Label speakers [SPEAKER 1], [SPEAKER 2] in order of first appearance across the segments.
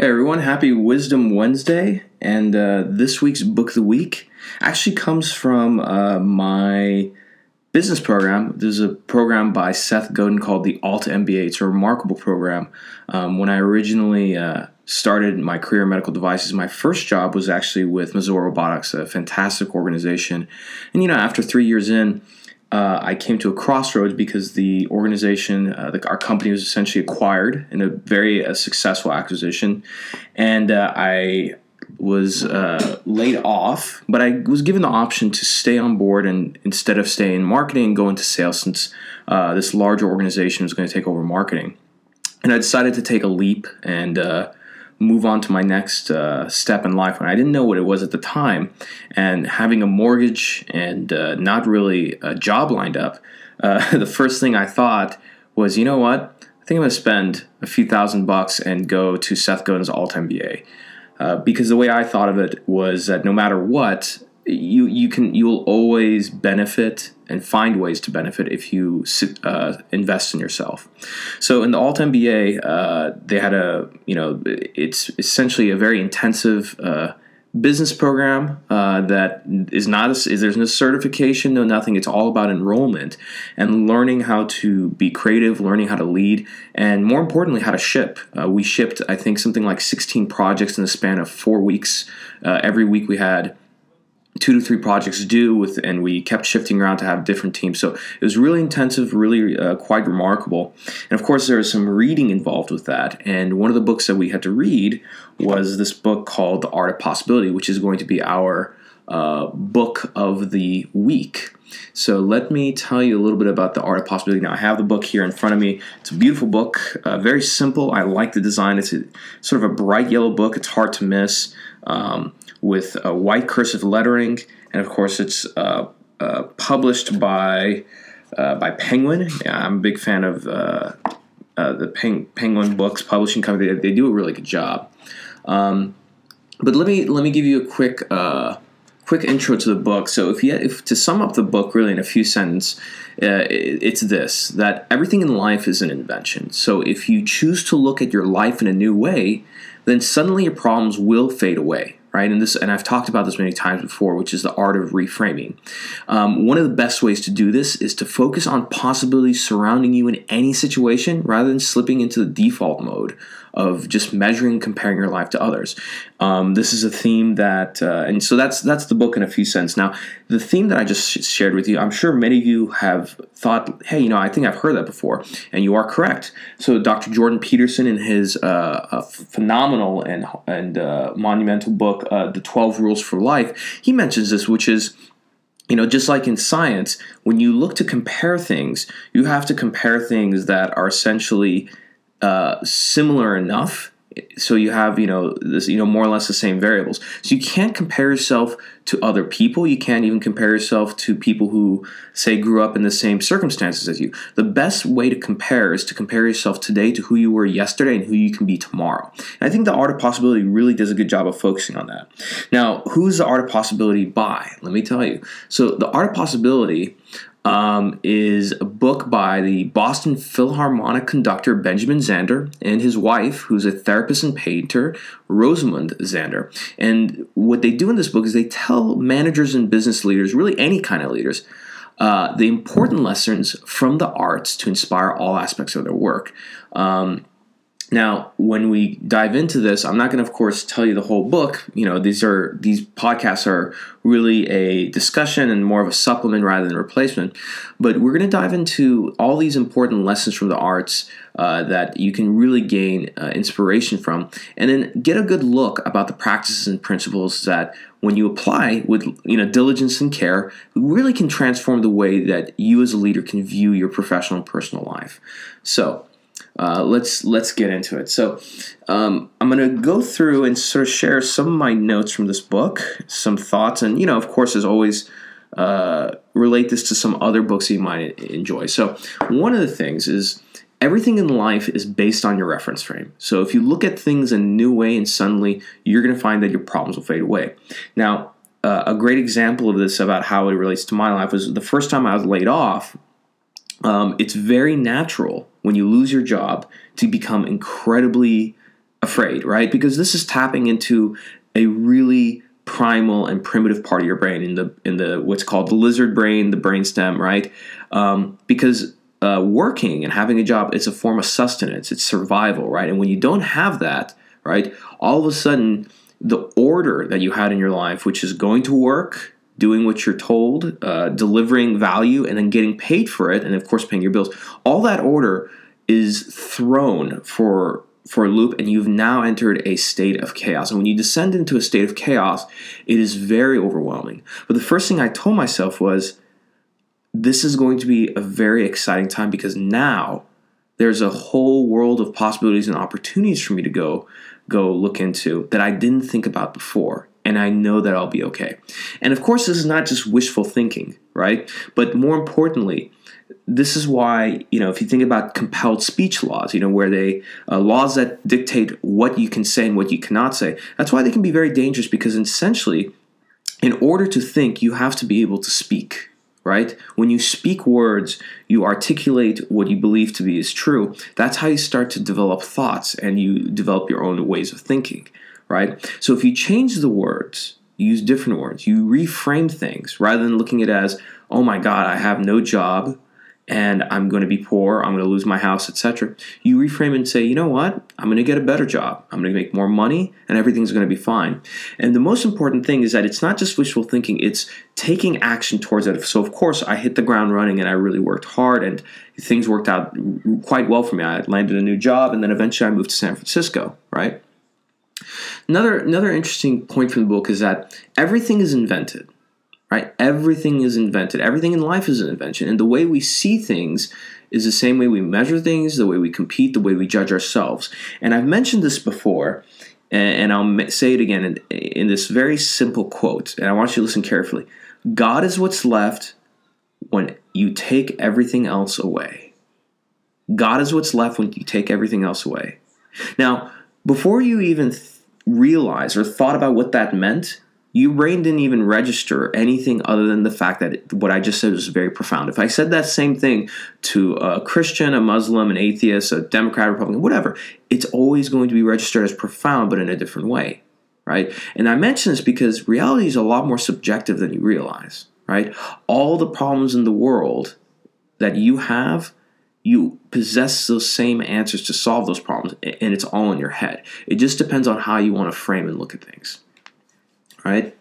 [SPEAKER 1] Hey everyone, happy Wisdom Wednesday. And uh, this week's book of the week actually comes from uh, my business program. There's a program by Seth Godin called the Alt MBA. It's a remarkable program. Um, when I originally uh, started my career in medical devices, my first job was actually with Mazor Robotics, a fantastic organization. And you know, after three years in, uh, I came to a crossroads because the organization, uh, the, our company was essentially acquired in a very uh, successful acquisition, and uh, I was uh, laid off. But I was given the option to stay on board and instead of stay in marketing, go into sales since uh, this larger organization was going to take over marketing. And I decided to take a leap and move on to my next uh, step in life when I didn't know what it was at the time. And having a mortgage and uh, not really a job lined up, uh, the first thing I thought was, you know what? I think I'm going to spend a few thousand bucks and go to Seth Godin's Alt MBA. Uh, because the way I thought of it was that no matter what, you you can you'll always benefit and find ways to benefit if you uh, invest in yourself. So in the Alt MBA, uh, they had a you know it's essentially a very intensive. Uh, business program uh, that is not a, is there's no certification no nothing it's all about enrollment and learning how to be creative learning how to lead and more importantly how to ship uh, we shipped i think something like 16 projects in the span of four weeks uh, every week we had two to three projects due with and we kept shifting around to have different teams so it was really intensive really uh, quite remarkable and of course there was some reading involved with that and one of the books that we had to read was this book called the art of possibility which is going to be our uh, book of the week so let me tell you a little bit about the art of possibility. Now I have the book here in front of me. It's a beautiful book, uh, very simple. I like the design. It's a, sort of a bright yellow book. It's hard to miss. Um, with a white cursive lettering, and of course, it's uh, uh, published by uh, by Penguin. Yeah, I'm a big fan of uh, the Peng- Penguin Books publishing company. They, they, do a really good job. Um, but let me let me give you a quick quick intro to the book. So, if you if to sum up the book really in a few sentences, uh, it's this: that everything in life is an invention. So, if you choose to look at your life in a new way, then suddenly your problems will fade away right? And this, and I've talked about this many times before, which is the art of reframing. Um, one of the best ways to do this is to focus on possibilities surrounding you in any situation, rather than slipping into the default mode of just measuring, comparing your life to others. Um, this is a theme that, uh, and so that's that's the book in a few cents. Now, the theme that I just shared with you, I'm sure many of you have thought, hey, you know, I think I've heard that before, and you are correct. So, Dr. Jordan Peterson, in his uh, phenomenal and and uh, monumental book, uh, The Twelve Rules for Life, he mentions this, which is you know, just like in science, when you look to compare things, you have to compare things that are essentially uh, similar enough so you have you know this you know more or less the same variables so you can't compare yourself to other people. You can't even compare yourself to people who say grew up in the same circumstances as you. The best way to compare is to compare yourself today to who you were yesterday and who you can be tomorrow. And i think the art of possibility really does a good job of focusing on that. Now who's the art of possibility by? Let me tell you. So the art of possibility um, is a book by the Boston Philharmonic conductor Benjamin Zander and his wife, who's a therapist and painter, Rosamund Zander. And what they do in this book is they tell managers and business leaders, really any kind of leaders, uh, the important lessons from the arts to inspire all aspects of their work. Um, now, when we dive into this, I'm not going to, of course, tell you the whole book. You know, these are these podcasts are really a discussion and more of a supplement rather than a replacement. But we're going to dive into all these important lessons from the arts uh, that you can really gain uh, inspiration from, and then get a good look about the practices and principles that, when you apply with you know diligence and care, really can transform the way that you as a leader can view your professional and personal life. So uh, let's let's get into it. So um, I'm going to go through and sort of share some of my notes from this book, some thoughts, and you know, of course, as always, uh, relate this to some other books you might enjoy. So one of the things is everything in life is based on your reference frame. So if you look at things in a new way, and suddenly you're going to find that your problems will fade away. Now. Uh, a great example of this about how it relates to my life was the first time I was laid off um, it's very natural when you lose your job to become incredibly afraid, right? Because this is tapping into a really primal and primitive part of your brain in the in the what's called the lizard brain, the brainstem, right? Um, because uh, working and having a job is a form of sustenance, it's survival, right? And when you don't have that, right, all of a sudden the order that you had in your life, which is going to work, doing what you're told, uh, delivering value, and then getting paid for it, and of course paying your bills, all that order is thrown for for a loop and you've now entered a state of chaos. And when you descend into a state of chaos, it is very overwhelming. But the first thing I told myself was this is going to be a very exciting time because now there's a whole world of possibilities and opportunities for me to go go look into that I didn't think about before and I know that I'll be okay. And of course this is not just wishful thinking, right? But more importantly, this is why you know if you think about compelled speech laws you know where they uh, laws that dictate what you can say and what you cannot say that's why they can be very dangerous because essentially in order to think you have to be able to speak right when you speak words you articulate what you believe to be is true that's how you start to develop thoughts and you develop your own ways of thinking right so if you change the words use different words you reframe things rather than looking at it as oh my god i have no job and I'm going to be poor, I'm going to lose my house, etc. You reframe and say, you know what? I'm going to get a better job. I'm going to make more money and everything's going to be fine. And the most important thing is that it's not just wishful thinking, it's taking action towards it. So, of course, I hit the ground running and I really worked hard and things worked out quite well for me. I landed a new job and then eventually I moved to San Francisco, right? Another, another interesting point from the book is that everything is invented right? Everything is invented. Everything in life is an invention. And the way we see things is the same way we measure things, the way we compete, the way we judge ourselves. And I've mentioned this before, and I'll say it again in, in this very simple quote, and I want you to listen carefully God is what's left when you take everything else away. God is what's left when you take everything else away. Now, before you even realize or thought about what that meant, your brain didn't even register anything other than the fact that what I just said was very profound. If I said that same thing to a Christian, a Muslim, an atheist, a Democrat, Republican, whatever, it's always going to be registered as profound, but in a different way, right? And I mention this because reality is a lot more subjective than you realize, right? All the problems in the world that you have you possess those same answers to solve those problems and it's all in your head it just depends on how you want to frame and look at things right?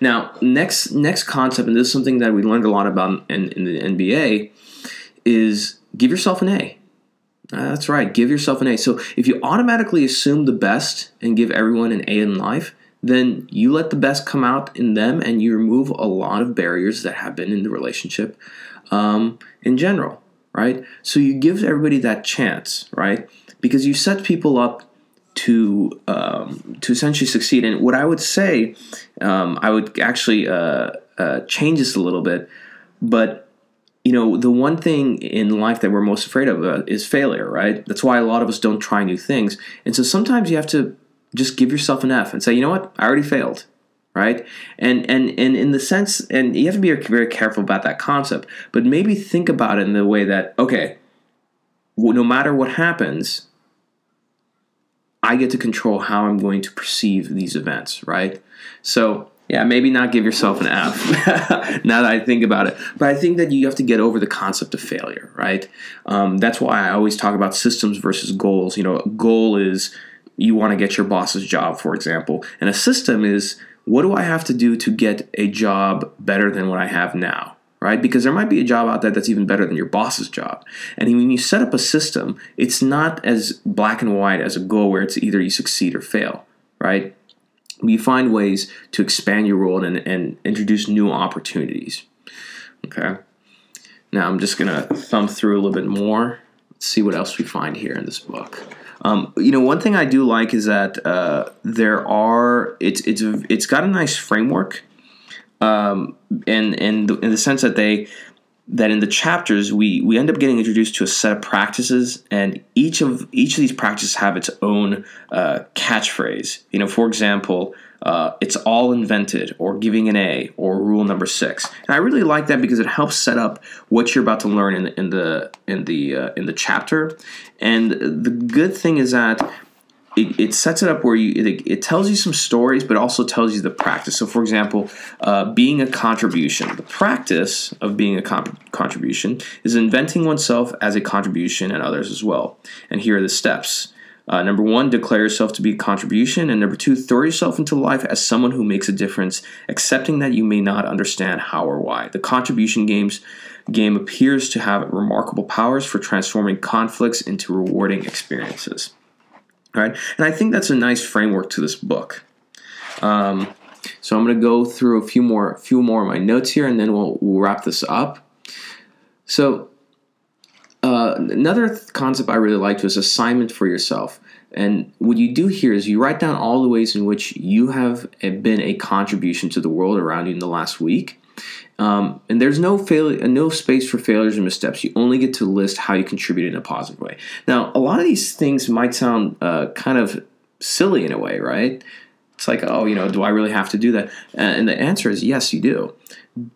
[SPEAKER 1] Now, next next concept, and this is something that we learned a lot about in, in the MBA, is give yourself an A. Uh, that's right, give yourself an A. So if you automatically assume the best and give everyone an A in life, then you let the best come out in them and you remove a lot of barriers that have been in the relationship um, in general, right? So you give everybody that chance, right? Because you set people up to um, to essentially succeed. And what I would say, um, I would actually uh, uh, change this a little bit, but you know, the one thing in life that we're most afraid of uh, is failure, right? That's why a lot of us don't try new things. And so sometimes you have to just give yourself an F and say, you know what, I already failed, right? And and and in the sense, and you have to be very careful about that concept, but maybe think about it in the way that, okay, no matter what happens, I get to control how I'm going to perceive these events, right? So, yeah, maybe not give yourself an F now that I think about it. But I think that you have to get over the concept of failure, right? Um, that's why I always talk about systems versus goals. You know, a goal is you want to get your boss's job, for example, and a system is what do I have to do to get a job better than what I have now? right? Because there might be a job out there that's even better than your boss's job. And when you set up a system, it's not as black and white as a goal where it's either you succeed or fail, right? You find ways to expand your role and, and introduce new opportunities. Okay. Now I'm just gonna thumb through a little bit more. See what else we find here in this book. Um, you know, one thing I do like is that uh, there are it's it's it's got a nice framework. Um, and and in the sense that they that in the chapters we we end up getting introduced to a set of practices and each of each of these practices have its own uh, catchphrase. You know for example uh, it's all invented or giving an a or rule number six. And i really like that because it helps set up what you're about to learn in, in the in the uh, in the chapter. And the good thing is that it, it, sets it up where you it, it, tells you some stories but also tells you the practice. So for example uh, being a contribution. The practice of being a contribution is inventing oneself as a contribution and others as well. And here are the steps. Uh, number one declare yourself to be a contribution. And number two throw yourself into life as someone who makes a difference accepting that you may not understand how or why. The contribution games game appears to have remarkable powers for transforming conflicts into rewarding experiences right? And I think that's a nice framework to this book. Um, so I'm going to go through a few more, few more of my notes here, and then we'll, we'll wrap this up. So uh, another concept I really liked was assignment for yourself. And what you do here is you write down all the ways in which you have been a contribution to the world around you in the last week. Um, and there's no failure, no space for failures or missteps. You only get to list how you contributed in a positive way. Now, a lot of these things might sound uh, kind of silly in a way, right? It's like, oh, you know, do I really have to do that? And the answer is yes, you do.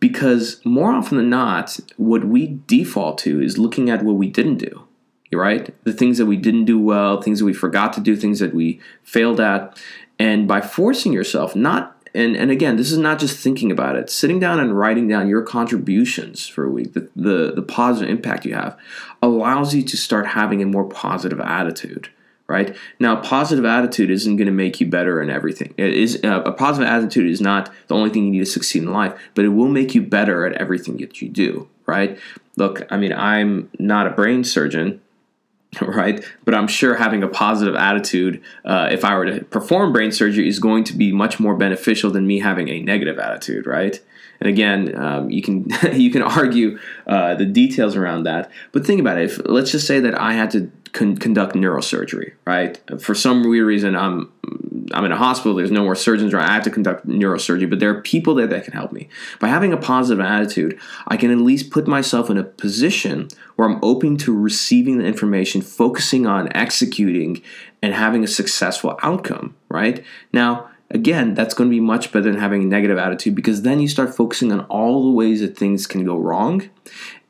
[SPEAKER 1] Because more often than not, what we default to is looking at what we didn't do, right? The things that we didn't do well, things that we forgot to do, things that we failed at. And by forcing yourself, not and and again, this is not just thinking about it. Sitting down and writing down your contributions for a week, the, the, the positive impact you have, allows you to start having a more positive attitude. Right now, positive attitude isn't going to make you better in everything. It is uh, a positive attitude is not the only thing you need to succeed in life, but it will make you better at everything that you do. Right? Look, I mean, I'm not a brain surgeon, right? But I'm sure having a positive attitude, uh, if I were to perform brain surgery, is going to be much more beneficial than me having a negative attitude, right? And again, um, you can you can argue uh, the details around that, but think about it. If let's just say that I had to con- conduct neurosurgery, right? For some weird reason, I'm I'm in a hospital. There's no more surgeons around. I have to conduct neurosurgery, but there are people there that can help me. By having a positive attitude, I can at least put myself in a position where I'm open to receiving the information, focusing on executing, and having a successful outcome. Right now. Again, that's going to be much better than having a negative attitude because then you start focusing on all the ways that things can go wrong.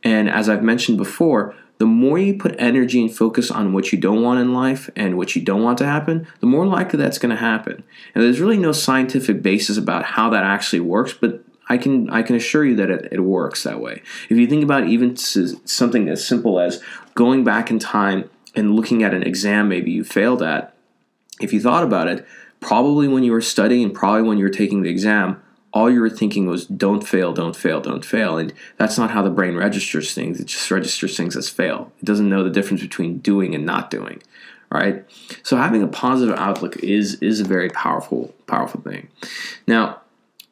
[SPEAKER 1] And as I've mentioned before, the more you put energy and focus on what you don't want in life and what you don't want to happen, the more likely that's going to happen. And there's really no scientific basis about how that actually works, but I can I can assure you that it, it works that way. If you think about even something as simple as going back in time and looking at an exam maybe you failed at, if you thought about it, probably when you were studying probably when you were taking the exam, all you were thinking was don't fail, don't fail, don't fail. And that's not how the brain registers things. It just registers things as fail. It doesn't know the difference between doing and not doing. Right? So having a positive outlook is is a very powerful, powerful thing. Now,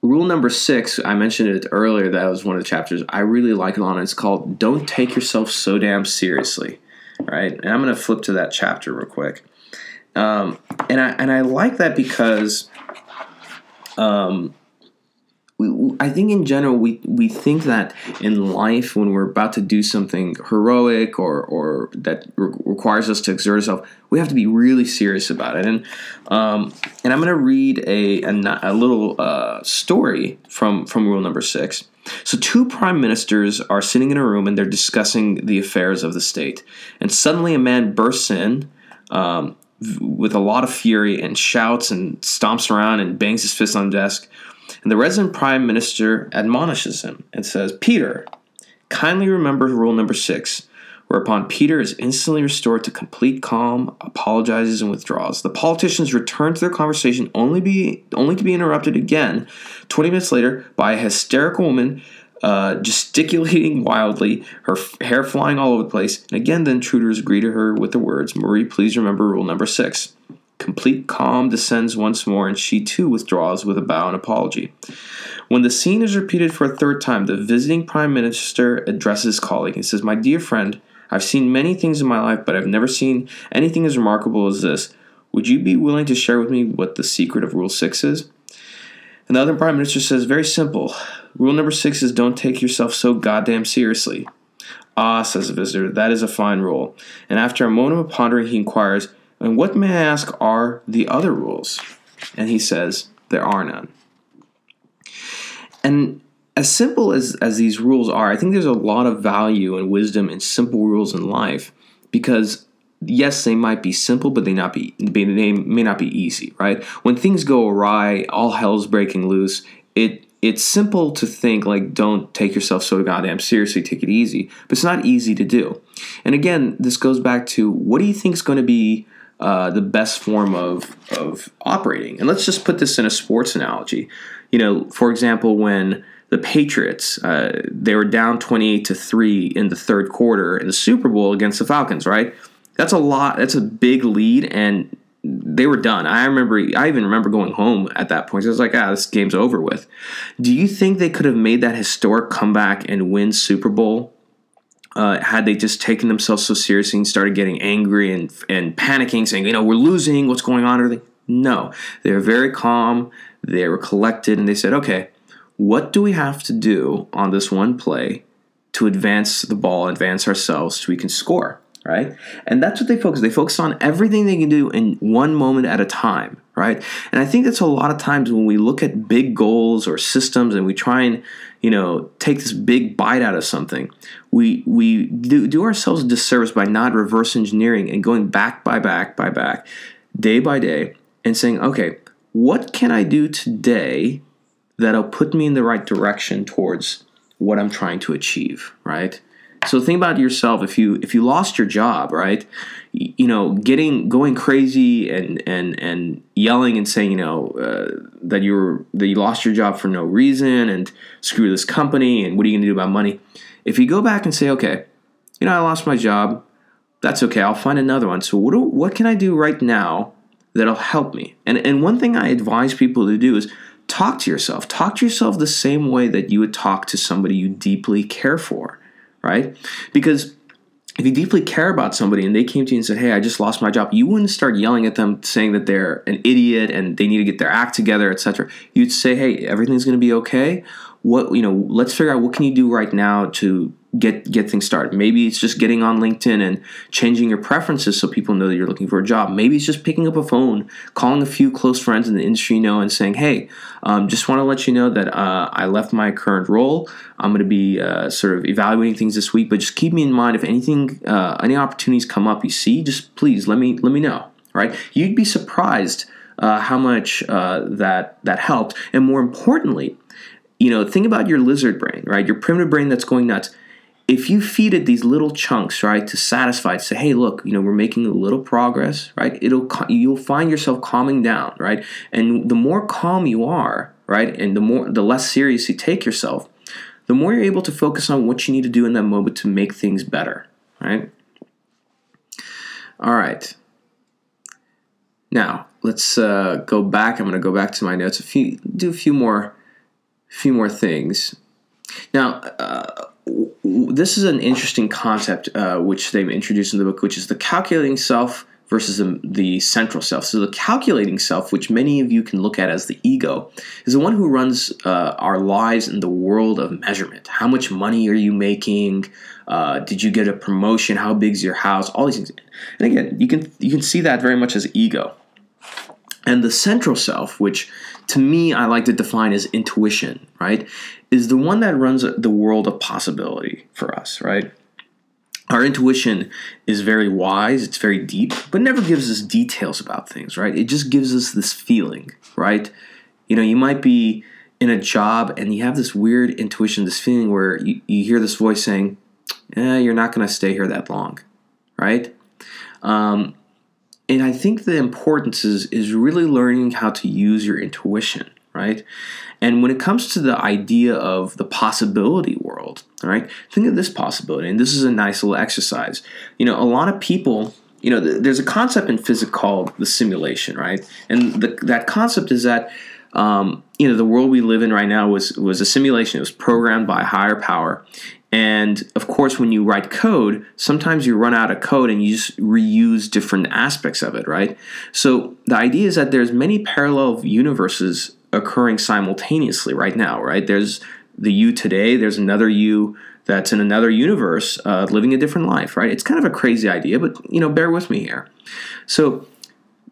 [SPEAKER 1] rule number six, I mentioned it earlier, that was one of the chapters. I really like it on It's called Don't Take Yourself So Damn Seriously. Right? And I'm gonna flip to that chapter real quick. Um, and I and I like that because um, I think in general we we think that in life when we're about to do something heroic or or that re- requires us to exert ourselves, we have to be really serious about it. And um, and I'm going to read a a, a little uh, story from from rule number six. So two prime ministers are sitting in a room and they're discussing the affairs of the state, and suddenly a man bursts in. Um, with a lot of fury and shouts and stomps around and bangs his fist on the desk. And the resident prime minister admonishes him and says, Peter, kindly remember rule number six, whereupon Peter is instantly restored to complete calm, apologizes, and withdraws. The politicians return to their conversation only, be, only to be interrupted again 20 minutes later by a hysterical woman uh, gesticulating wildly, her f- hair flying all over the place. And again, the intruders greet her with the words, Marie, please remember rule number six. Complete calm descends once more, and she too withdraws with a bow and apology. When the scene is repeated for a third time, the visiting prime minister addresses his colleague and says, My dear friend, I've seen many things in my life, but I've never seen anything as remarkable as this. Would you be willing to share with me what the secret of Rule 6 is? And the other prime minister says, Very simple. Rule number 6 is don't take yourself so goddamn seriously. Ah, says the visitor, that is a fine rule. And after a moment of pondering, he inquires, and what, may I ask, are the other rules? And he says, There are none. And as simple as, as these rules are, I think there's a lot of value and wisdom in simple rules in life because yes, they might be simple, but they not be they may not be easy, right? When things go awry, all hell's breaking loose. It it's simple to think like don't take yourself so goddamn seriously, take it easy, but it's not easy to do. And again, this goes back to what do you think is going to be uh, the best form of of operating? And let's just put this in a sports analogy. You know, for example, when the Patriots uh, they were down twenty eight to three in the third quarter in the Super Bowl against the Falcons, right? That's a lot. That's a big lead, and they were done. I remember. I even remember going home at that point. I was like, ah, this game's over with. Do you think they could have made that historic comeback and win Super Bowl? Uh, had they just taken themselves so seriously and started getting angry and and panicking, saying, you know, we're losing, what's going on? Everything. No, they were very calm. They were collected, and they said, okay, what do we have to do on this one play to advance the ball, advance ourselves, so we can score? right? And that's what they focus. They focus on everything they can do in one moment at a time, right? And I think that's a lot of times when we look at big goals or systems and we try and you know take this big bite out of something, we we do, do ourselves a disservice by not reverse engineering and going back by back by back, day by day, and saying, okay, what can I do today that'll put me in the right direction towards what I'm trying to achieve, right? So think about yourself if you if you lost your job, right? You know, getting going crazy and and and yelling and saying, you know, uh, that you're that you lost your job for no reason and screw this company and what are you going to do about money? If you go back and say, okay, you know, I lost my job, that's okay. I'll find another one. So what do, what can I do right now that'll help me? And and one thing I advise people to do is talk to yourself. Talk to yourself the same way that you would talk to somebody you deeply care for right? Because if you deeply care about somebody and they came to you and said, Hey, I just lost my job, you wouldn't start yelling at them saying that they're an idiot and they need to get their act together, etc. You'd say, Hey, everything's gonna be okay. What you know, let's figure out what can you do right now to get get things started. Maybe it's just getting on LinkedIn and changing your preferences so people know that you're looking for a job. Maybe it's just picking up a phone, calling a few close friends in the industry you know, and saying, "Hey, um, just want to let you know that uh, I left my current role. I'm going to be uh, sort of evaluating things this week, but just keep me in mind if anything, uh, any opportunities come up you see, just please let me let me know." Right? You'd be surprised. Uh, how much uh, that that helped, and more importantly, you know, think about your lizard brain, right? Your primitive brain that's going nuts if you feed it these little chunks, right, to satisfy, say, hey, look, you know, we're making a little progress, right? It'll you'll find yourself calming down, right? And the more calm you are, right, and the more the less serious you take yourself, the more you're able to focus on what you need to do in that moment to make things better, right? All right. Now let's uh, go back. I'm going to go back to my notes. A few, do a few more, few more things. Now. Uh, this is an interesting concept uh, which they've introduced in the book, which is the calculating self versus the, the, central self. So, the calculating self, which many of you can look at as the ego, is the one who runs uh, our lives in the world of measurement. How much money are you making? Uh, did you get a promotion? How big is your house? All these things. And again, you can you can see that very much as ego. And the central self, which to me I like to define as intuition, right, is the one that runs the world of possibility for us, right? Our intuition is very wise, it's very deep, but never gives us details about things, right? It just gives us this feeling, right? You know, you might be in a job and you have this weird intuition, this feeling where you, you hear this voice saying, eh, you're not going to stay here that long, right? Um, and I think the importance is is really learning how to use your intuition, right? And when it comes to the idea of the possibility world, right? Think of this possibility, and this is a nice little exercise. You know, a lot of people, you know, there's a concept in physics called the simulation, right? And the, that concept is that um, you know the world we live in right now was was a simulation. It was programmed by a higher power, and of course, when you write code, sometimes you run out of code and you just reuse different aspects of it, right? So the idea is that there's many parallel universes occurring simultaneously right now, right? There's the you today, there's another you that's in another universe uh, living a different life, right? It's kind of a crazy idea, but you know, bear with me here. So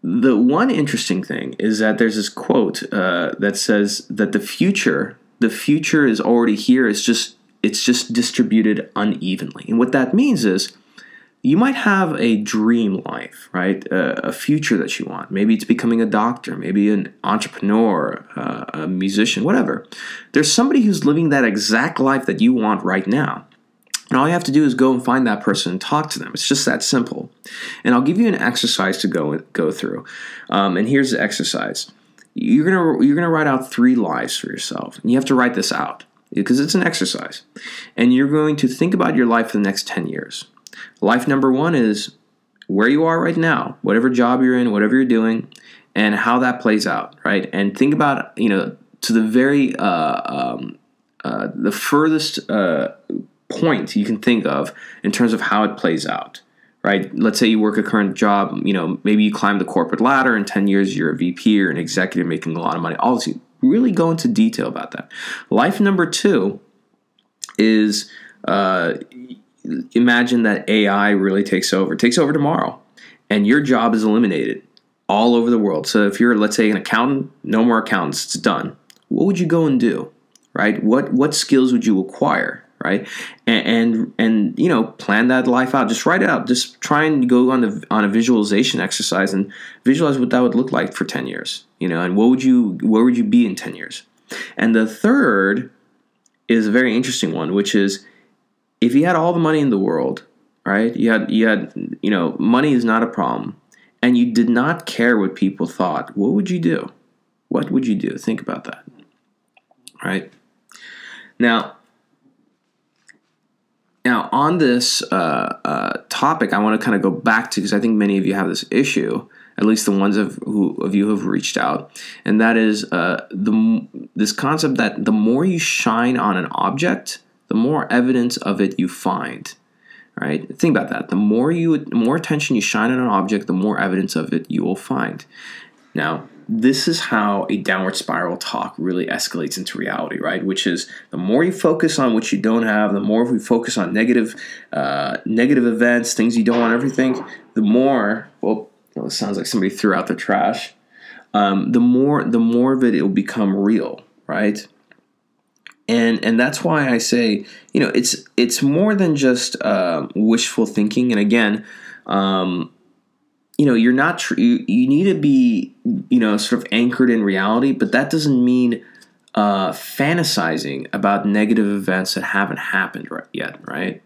[SPEAKER 1] the one interesting thing is that there's this quote uh, that says that the future, the future is already here. It's just it's just distributed unevenly. And what that means is you might have a dream life, right? A, a, future that you want. Maybe it's becoming a doctor, maybe an entrepreneur, uh, a musician, whatever. There's somebody who's living that exact life that you want right now. And all you have to do is go and find that person and talk to them. It's just that simple. And I'll give you an exercise to go go through. Um, and here's the exercise. You're gonna you're gonna write out three lies for yourself. And you have to write this out because it's an exercise. And you're going to think about your life for the next 10 years. Life number one is where you are right now, whatever job you're in, whatever you're doing, and how that plays out, right? And think about, you know, to the very, uh, um, uh, the furthest uh, point you can think of in terms of how it plays out, right? Let's say you work a current job, you know, maybe you climb the corporate ladder, in 10 years you're a VP or an executive making a lot of money. All this, really go into detail about that. Life number two is uh, imagine that AI really takes over, takes over tomorrow, and your job is eliminated all over the world. So if you're, let's say, an accountant, no more accountants, it's done. What would you go and do, right? What what skills would you acquire, right? And and, and you know, plan that life out. Just write it out. Just try and go on the on a visualization exercise and visualize what that would look like for ten years. You know, and what would you where would you be in ten years? And the third is a very interesting one, which is if you had all the money in the world, right? You had you had you know money is not a problem, and you did not care what people thought. What would you do? What would you do? Think about that. Right now. On this uh, uh, topic, I want to kind of go back to because I think many of you have this issue, at least the ones of who of you who have reached out, and that is uh, the this concept that the more you shine on an object, the more evidence of it you find. Right? Think about that. The more you the more attention you shine on an object, the more evidence of it you will find. Now, this is how a downward spiral talk really escalates into reality, right? Which is the more you focus on what you don't have, the more we focus on negative, uh, negative events, things you don't want, everything. The more, well, it sounds like somebody threw out the trash. Um, the more, the more of it, it will become real, right? and and that's why I say you know it's it's more than just uh, wishful thinking. And again, um, you know you're not tr- you, you need to be you know sort of anchored in reality, but that doesn't mean uh, fantasizing about negative events that haven't happened right, yet, right?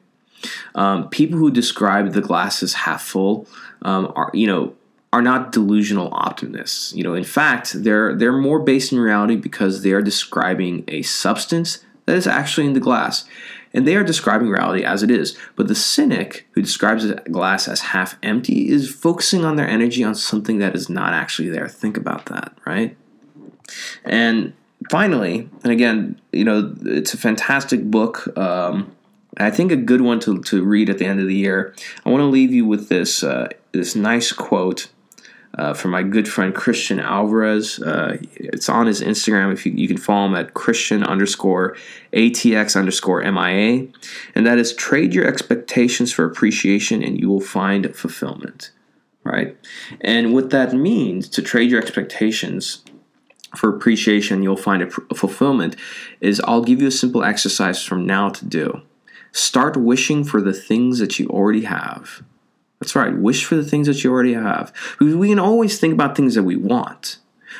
[SPEAKER 1] Um, people who describe the glass as half full um, are you know are not delusional optimists. You know, in fact, they're they're more based in reality because they are describing a substance that is actually in the glass. And they are describing reality as it is. But the cynic who describes a glass as half empty is focusing on their energy on something that is not actually there. Think about that, right? And finally, and again, you know, it's a fantastic book. Um, I think a good one to, to read at the end of the year. I want to leave you with this uh, this nice quote uh, from my good friend Christian Alvarez. Uh, it's on his Instagram. If you, you can follow him at Christian underscore ATX underscore MIA. And that is trade your expectations for appreciation and you will find fulfillment. Right? And what that means to trade your expectations for appreciation, you'll find a, a fulfillment, is I'll give you a simple exercise from now to do. Start wishing for the things that you already have that's right. Wish for the things that you already have. We can always think about things that we want.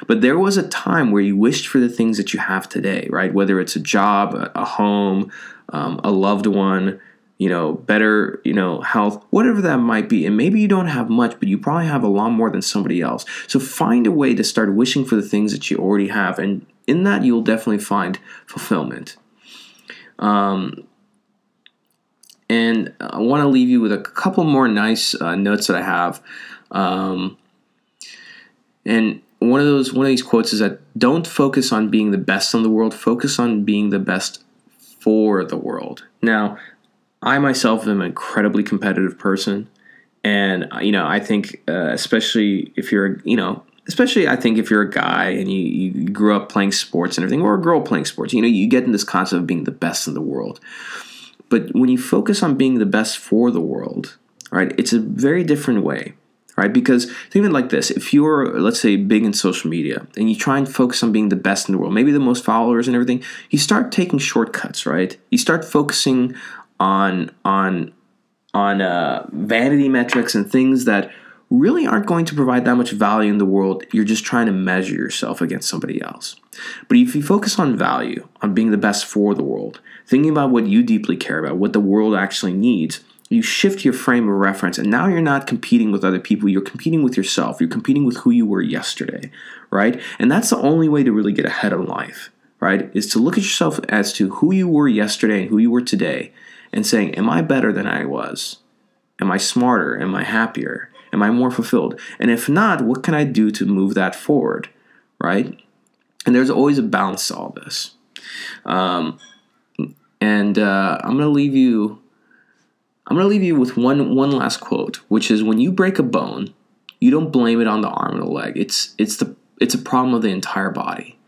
[SPEAKER 1] But there was a time where you wished for the things that you have today, right? Whether it's a job, a home, um, a loved one, you know, better, you know, health, whatever that might be. And maybe you don't have much, but you probably have a lot more than somebody else. So find a way to start wishing for the things that you already have. And in that, you'll definitely find fulfillment. Um, and I want to leave you with a couple more nice uh, notes that I have. Um, and one of those one of these quotes is that don't focus on being the best in the world, focus on being the best for the world. Now, I myself am an incredibly competitive person, and you know I think uh, especially if you're you know especially I think if you're a guy and you, you grew up playing sports and everything, or a girl playing sports, you know you get in this concept of being the best in the world. But when you focus on being the best for the world, right, it's a very different way, right? Because think of it like this: if you're, let's say, big in social media and you try and focus on being the best in the world, maybe the most followers and everything, you start taking shortcuts, right? You start focusing on on on uh, vanity metrics and things that really aren't going to provide that much value in the world. You're just trying to measure yourself against somebody else. But if you focus on value, on being the best for the world, thinking about what you deeply care about, what the world actually needs, you shift your frame of reference and now you're not competing with other people. You're competing with yourself. You're competing with who you were yesterday right? And that's the only way to really get ahead in life right? Is to look at yourself as to who you were yesterday and who you were today and saying am i better than i was? Am i smarter? Am i happier am i more fulfilled and if not what can i do to move that forward right and there's always a balance to all this um, and uh, i'm to leave you I'm to leave you with one one last quote, which is when you break a bone, you don't blame it on the arm or the leg. It's it's the it's a problem of the entire body.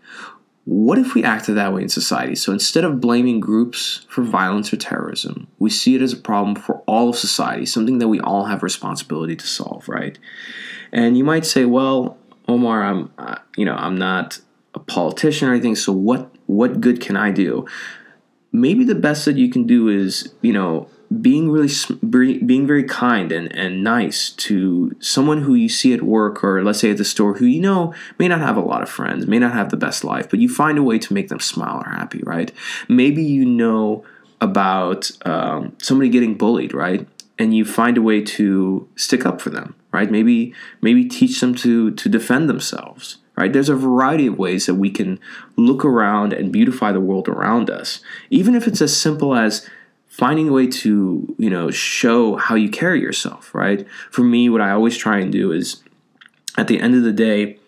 [SPEAKER 1] What if we acted that way in society? So instead of blaming groups for violence or terrorism, we see it as a problem for all of society, something that we all have responsibility to solve, right? And you might say, well, Omar, I'm uh, you know, I'm not a politician or anything, so what what good can I do? Maybe the best that you can do is, you know, being really being very kind and, and nice to someone who you see at work or let's say at the store who you know may not have a lot of friends may not have the best life but you find a way to make them smile or happy right? Maybe you know about um, somebody getting bullied right? And you find a way to stick up for them right? Maybe maybe teach them to to defend themselves right? There's a variety of ways that we can look around and beautify the world around us. Even if it's as simple as finding a way to you know show how you carry yourself right? For me what i always try and do is at the end of the day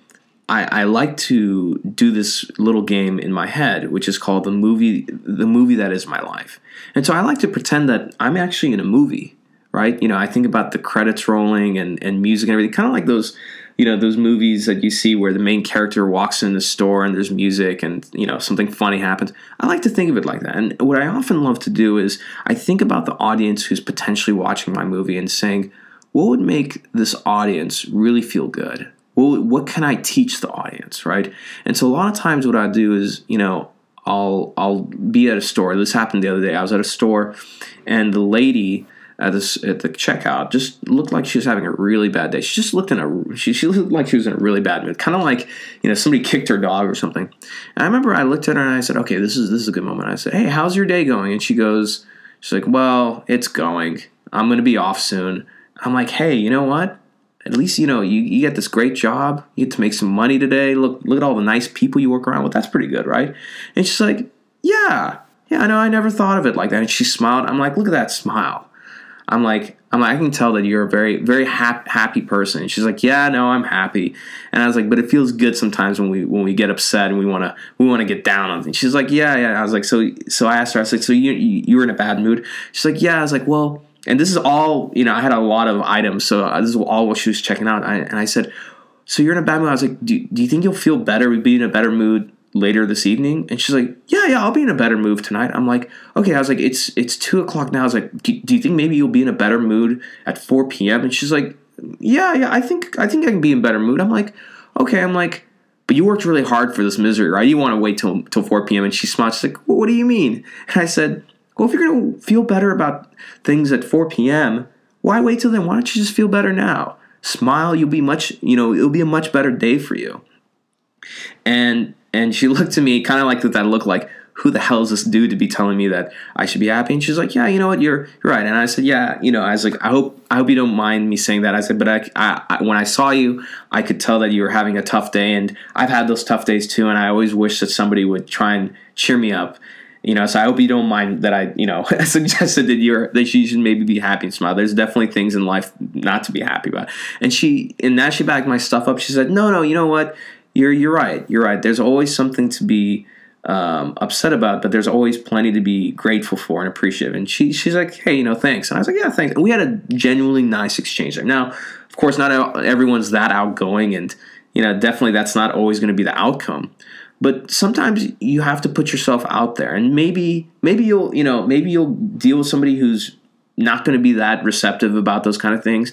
[SPEAKER 1] I, I like to do this little game in my head which is called the movie the movie that is my life. And so i like to pretend that i'm actually in a movie right? You know i think about the credits rolling and, and music and everything kind of like those you know those movies that you see where the main character walks in the store and there's music and you know something funny happens. I like to think of it like that. And what i often love to do is i think about the audience who's potentially watching my movie and saying what would make this audience really feel good? Well, what can i teach the audience? Right? And so a lot of times what i do is you know i'll i'll be at a store. This happened the other day. I was at a store and the lady at the at the checkout just looked like she was having a really bad day. She just looked in a she, she looked like she was in a really bad mood, kind of like you know somebody kicked her dog or something. And I remember I looked at her and I said, "Okay, this is this is a good moment." I said, "Hey, how's your day going?" And she goes, "She's like, well, it's going. I'm going to be off soon." I'm like, "Hey, you know what?" At least you know you, you get this great job. You get to make some money today. Look look at all the nice people you work around with. That's pretty good, right? And she's like, "Yeah, yeah, I know. I never thought of it like that." And she smiled. I'm like, "Look at that smile." I'm like, I'm like, I can tell that you're a very, very happy person. And she's like, yeah, no, I'm happy. And I was like, but it feels good sometimes when we when we get upset and we want to we want to get down on things. She's like, yeah, yeah. I was like, so so I asked her, I was like, so you you were in a bad mood? She's like, yeah. I was like, well, and this is all you know. I had a lot of items, so uh, this is all what she was checking out. And I, said, so you're in a bad mood? I was like, do, do you think you'll feel better? We'd be in a better mood later this evening and she's like yeah yeah i'll be in a better mood tonight. I'm like okay i was like it's it's two o'clock now. I was like do, do you think maybe you'll be in a better mood at 4 p.m and she's like yeah yeah i think i think i can be in better mood. I'm like okay i'm like but you worked really hard for this misery right? You want to wait till till 4 p.m and she smiled she's like well, what do you mean? And i said well if you're to feel better about things at 4 p.m why wait till then? Why don't you just feel better now? Smile you'll be much you know it'll be a much better day for you. And and she looked to me kind of like that. Looked like who the hell is this dude to be telling me that I should be happy? And she's like, yeah, you know what, you're you're right. And I said, yeah, you know, I was like, I hope I hope you don't mind me saying that. I said, but I, I, when I saw you, I could tell that you were having a tough day, and I've had those tough days too. And I always wish that somebody would try and cheer me up. You know, so I hope you don't mind that I, you know, suggested that you're that she should maybe be happy and smile. There's definitely things in life not to be happy about. And she, and that she backed my stuff up. She said, no, no, you know what? You're you're right. You're right. There's always something to be um, upset about, but there's always plenty to be grateful for and appreciative. And she she's like, hey, you know, thanks. And I was like, yeah, thanks. And we had a genuinely nice exchange there. Now, of course, not everyone's that outgoing, and you know, definitely that's not always going to be the outcome. But sometimes you have to put yourself out there, and maybe maybe you'll you know maybe you'll deal with somebody who's not going to be that receptive about those kind of things.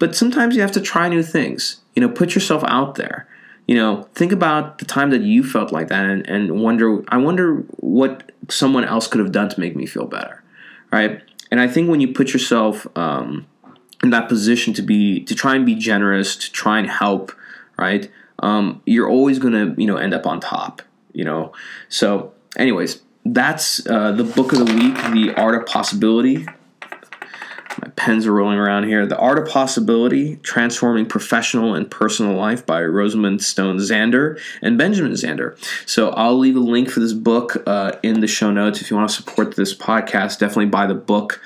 [SPEAKER 1] But sometimes you have to try new things. You know, put yourself out there you know, think about the time that you felt like that and, and wonder, I wonder what someone else could have done to make me feel better, right? And I think when you put yourself um, in that position to be to try and be generous, to try and help, right? Um, you're always gonna you know end up on top. You know. So, anyways, that's uh, the book of the week, The Art of Possibility my pens are rolling around here. The Art of Possibility Transforming Professional and Personal Life by Rosamund Stone Zander and Benjamin Zander. So I'll leave a link for this book uh, in the show notes. If you want to support this podcast, definitely buy the book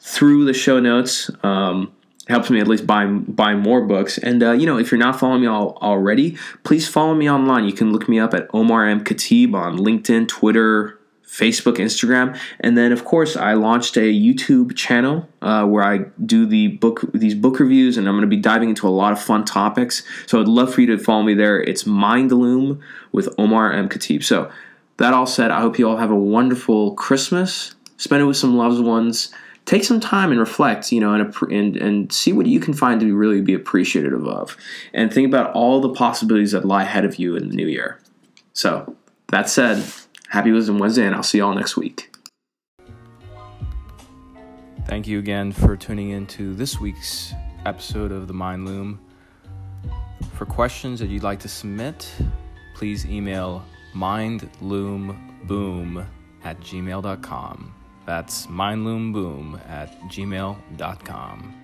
[SPEAKER 1] through the show notes. Um, helps me at least buy buy more books. And uh, you know, if you're not following me all, already, please follow me online. You can look me up at Omar M Khatib on LinkedIn, Twitter, Facebook, Instagram, and then of course I launched a YouTube channel uh, where I do the book these book reviews, and I'm going to be diving into a lot of fun topics. So I'd love for you to follow me there. It's Mindloom with Omar M. Khatib. So that all said, I hope you all have a wonderful Christmas. Spend it with some loved ones. Take some time and reflect, you know, and, and and see what you can find to really be appreciative of, and think about all the possibilities that lie ahead of you in the new year. So that said. Happy Wisdom Wednesday, and I'll see you all next week. Thank you again for tuning in to this week's episode of The Mind Loom. For questions that you'd like to submit, please email mindloomboom at gmail.com. That's mindloomboom at gmail.com.